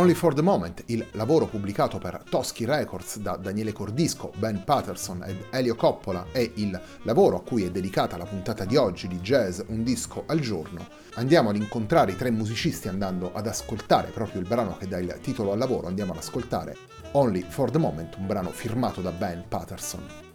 Only for the Moment, il lavoro pubblicato per Toschi Records da Daniele Cordisco, Ben Patterson ed Elio Coppola, è il lavoro a cui è dedicata la puntata di oggi di Jazz Un disco al giorno. Andiamo ad incontrare i tre musicisti andando ad ascoltare proprio il brano che dà il titolo al lavoro, andiamo ad ascoltare Only for the Moment, un brano firmato da Ben Patterson.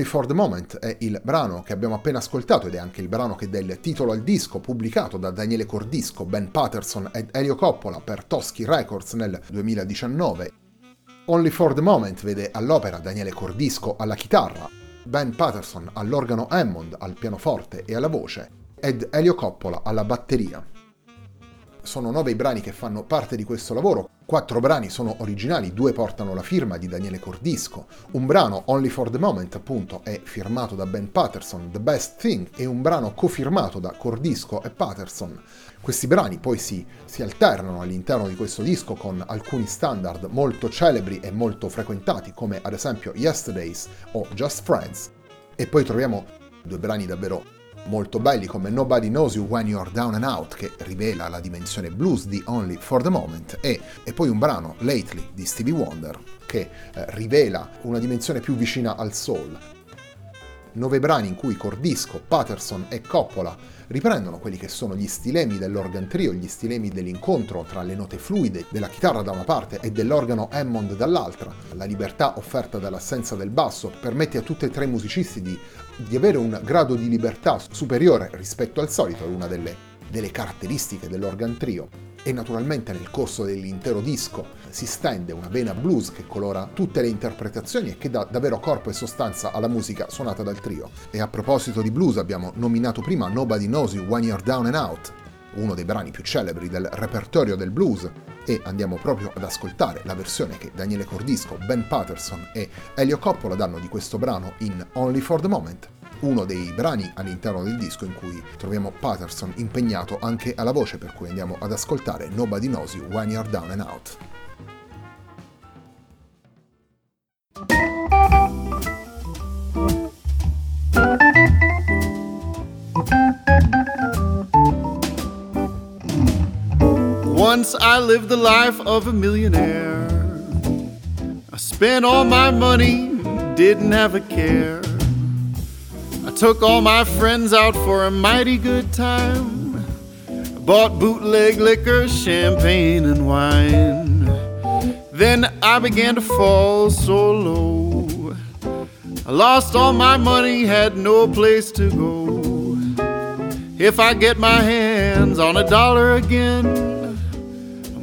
Only for the Moment è il brano che abbiamo appena ascoltato ed è anche il brano che dà il titolo al disco pubblicato da Daniele Cordisco, Ben Patterson ed Elio Coppola per Toschi Records nel 2019. Only for the Moment vede all'opera Daniele Cordisco alla chitarra, Ben Patterson all'organo Hammond, al pianoforte e alla voce, ed Elio Coppola alla batteria. Sono nove i brani che fanno parte di questo lavoro, quattro brani sono originali, due portano la firma di Daniele Cordisco, un brano Only for the Moment appunto è firmato da Ben Patterson, The Best Thing, e un brano cofirmato da Cordisco e Patterson. Questi brani poi si, si alternano all'interno di questo disco con alcuni standard molto celebri e molto frequentati come ad esempio Yesterdays o Just Friends, e poi troviamo due brani davvero molto belli come Nobody Knows You When You're Down and Out che rivela la dimensione blues di Only for the Moment e, e poi un brano Lately di Stevie Wonder che eh, rivela una dimensione più vicina al soul. Nove brani in cui Cordisco, Patterson e Coppola riprendono quelli che sono gli stilemi dell'organ trio, gli stilemi dell'incontro tra le note fluide della chitarra da una parte e dell'organo Hammond dall'altra. La libertà offerta dall'assenza del basso permette a tutti e tre i musicisti di di avere un grado di libertà superiore rispetto al solito, è una delle, delle caratteristiche dell'organ trio. E naturalmente nel corso dell'intero disco si stende una vena blues che colora tutte le interpretazioni e che dà davvero corpo e sostanza alla musica suonata dal trio. E a proposito di blues abbiamo nominato prima Nobody Knows You When You're Down and Out, uno dei brani più celebri del repertorio del blues, e andiamo proprio ad ascoltare la versione che Daniele Cordisco, Ben Patterson e Elio Coppola danno di questo brano in Only for the Moment, uno dei brani all'interno del disco in cui troviamo Patterson impegnato anche alla voce, per cui andiamo ad ascoltare Nobody Knows You When You're Down and Out. Once I lived the life of a millionaire. I spent all my money, didn't have a care. I took all my friends out for a mighty good time. I bought bootleg liquor, champagne, and wine. Then I began to fall so low. I lost all my money, had no place to go. If I get my hands on a dollar again,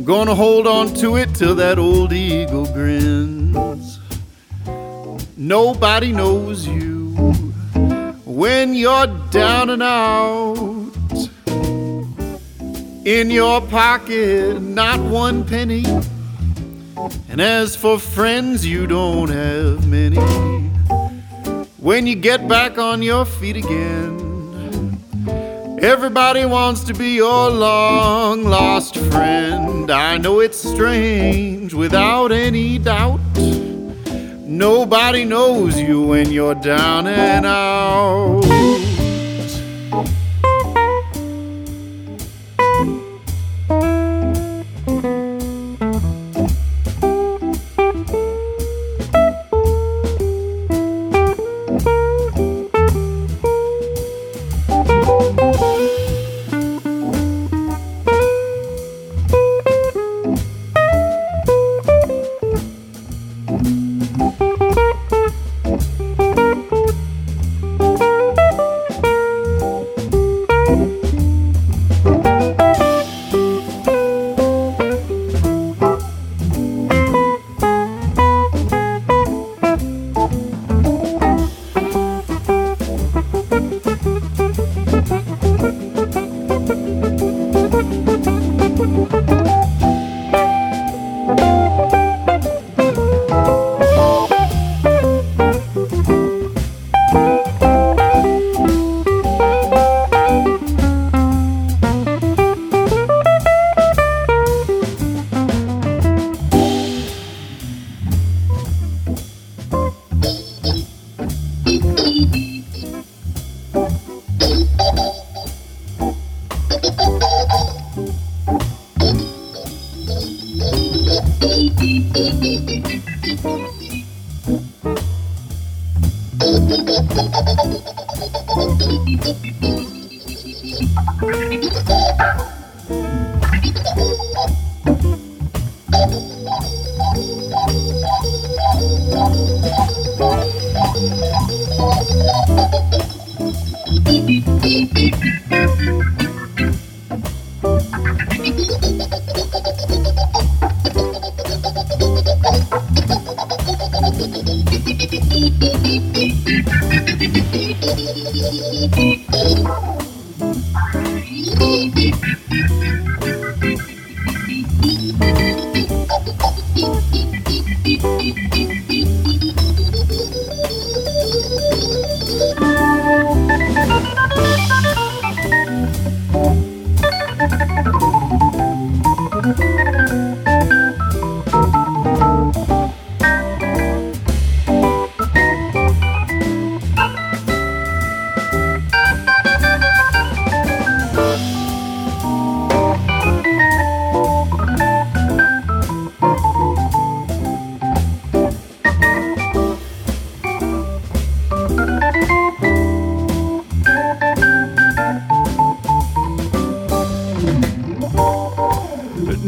Gonna hold on to it till that old eagle grins. Nobody knows you when you're down and out. In your pocket, not one penny. And as for friends, you don't have many. When you get back on your feet again, Everybody wants to be your long lost friend. I know it's strange without any doubt. Nobody knows you when you're down and out.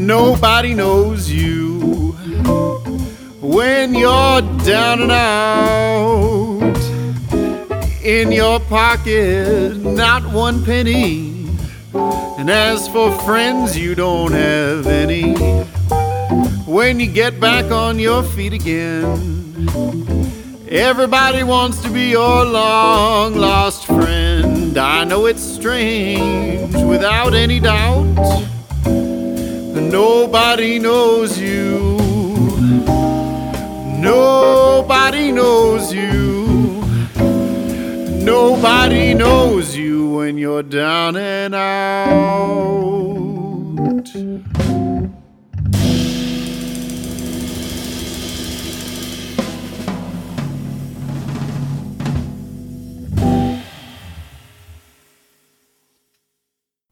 Nobody knows you when you're down and out. In your pocket, not one penny. And as for friends, you don't have any. When you get back on your feet again, everybody wants to be your long lost friend. I know it's strange, without any doubt. Nobody knows you. Nobody knows you. Nobody knows you when you're down and out.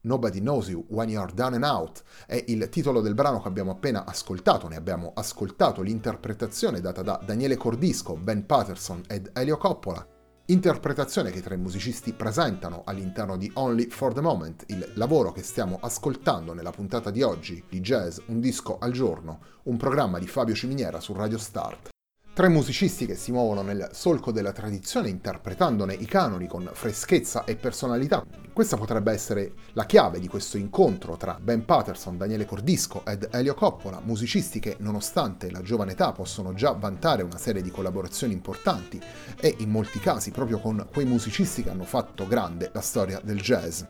Nobody Knows You When You're Down and Out è il titolo del brano che abbiamo appena ascoltato, ne abbiamo ascoltato l'interpretazione data da Daniele Cordisco, Ben Patterson ed Elio Coppola, interpretazione che i tre musicisti presentano all'interno di Only for the Moment, il lavoro che stiamo ascoltando nella puntata di oggi di Jazz Un disco al giorno, un programma di Fabio Ciminiera su Radio Start. Tre musicisti che si muovono nel solco della tradizione interpretandone i canoni con freschezza e personalità. Questa potrebbe essere la chiave di questo incontro tra Ben Patterson, Daniele Cordisco ed Elio Coppola, musicisti che nonostante la giovane età possono già vantare una serie di collaborazioni importanti e in molti casi proprio con quei musicisti che hanno fatto grande la storia del jazz.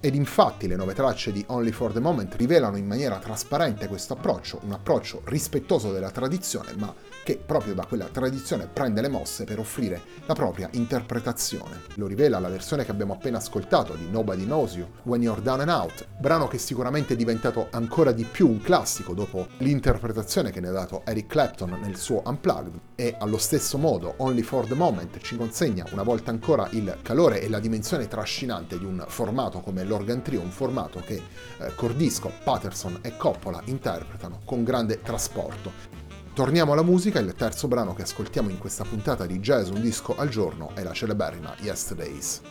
Ed infatti le nuove tracce di Only for the Moment rivelano in maniera trasparente questo approccio, un approccio rispettoso della tradizione, ma che proprio da quella tradizione prende le mosse per offrire la propria interpretazione. Lo rivela la versione che abbiamo appena ascoltato di Nobody Knows You, When You're Down and Out, brano che sicuramente è diventato ancora di più un classico dopo l'interpretazione che ne ha dato Eric Clapton nel suo Unplugged e allo stesso modo Only for the Moment ci consegna una volta ancora il calore e la dimensione trascinante di un formato come l'Organ Trio, un formato che eh, Cordisco, Patterson e Coppola interpretano con grande trasporto. Torniamo alla musica, il terzo brano che ascoltiamo in questa puntata di Jazz Un disco al giorno è la celeberrima Yesterdays.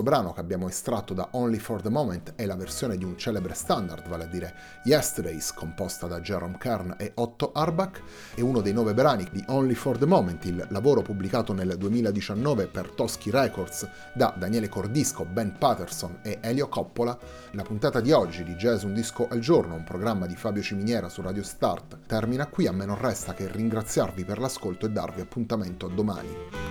Terzo brano che abbiamo estratto da Only for the Moment è la versione di un celebre standard, vale a dire Yesterdays, composta da Jerome Kern e Otto Arbach, e uno dei nove brani di Only for the Moment, il lavoro pubblicato nel 2019 per Toschi Records da Daniele Cordisco, Ben Patterson e Elio Coppola. La puntata di oggi di Jazz Un Disco al Giorno, un programma di Fabio Ciminiera su Radio Start, termina qui, a me non resta che ringraziarvi per l'ascolto e darvi appuntamento a domani.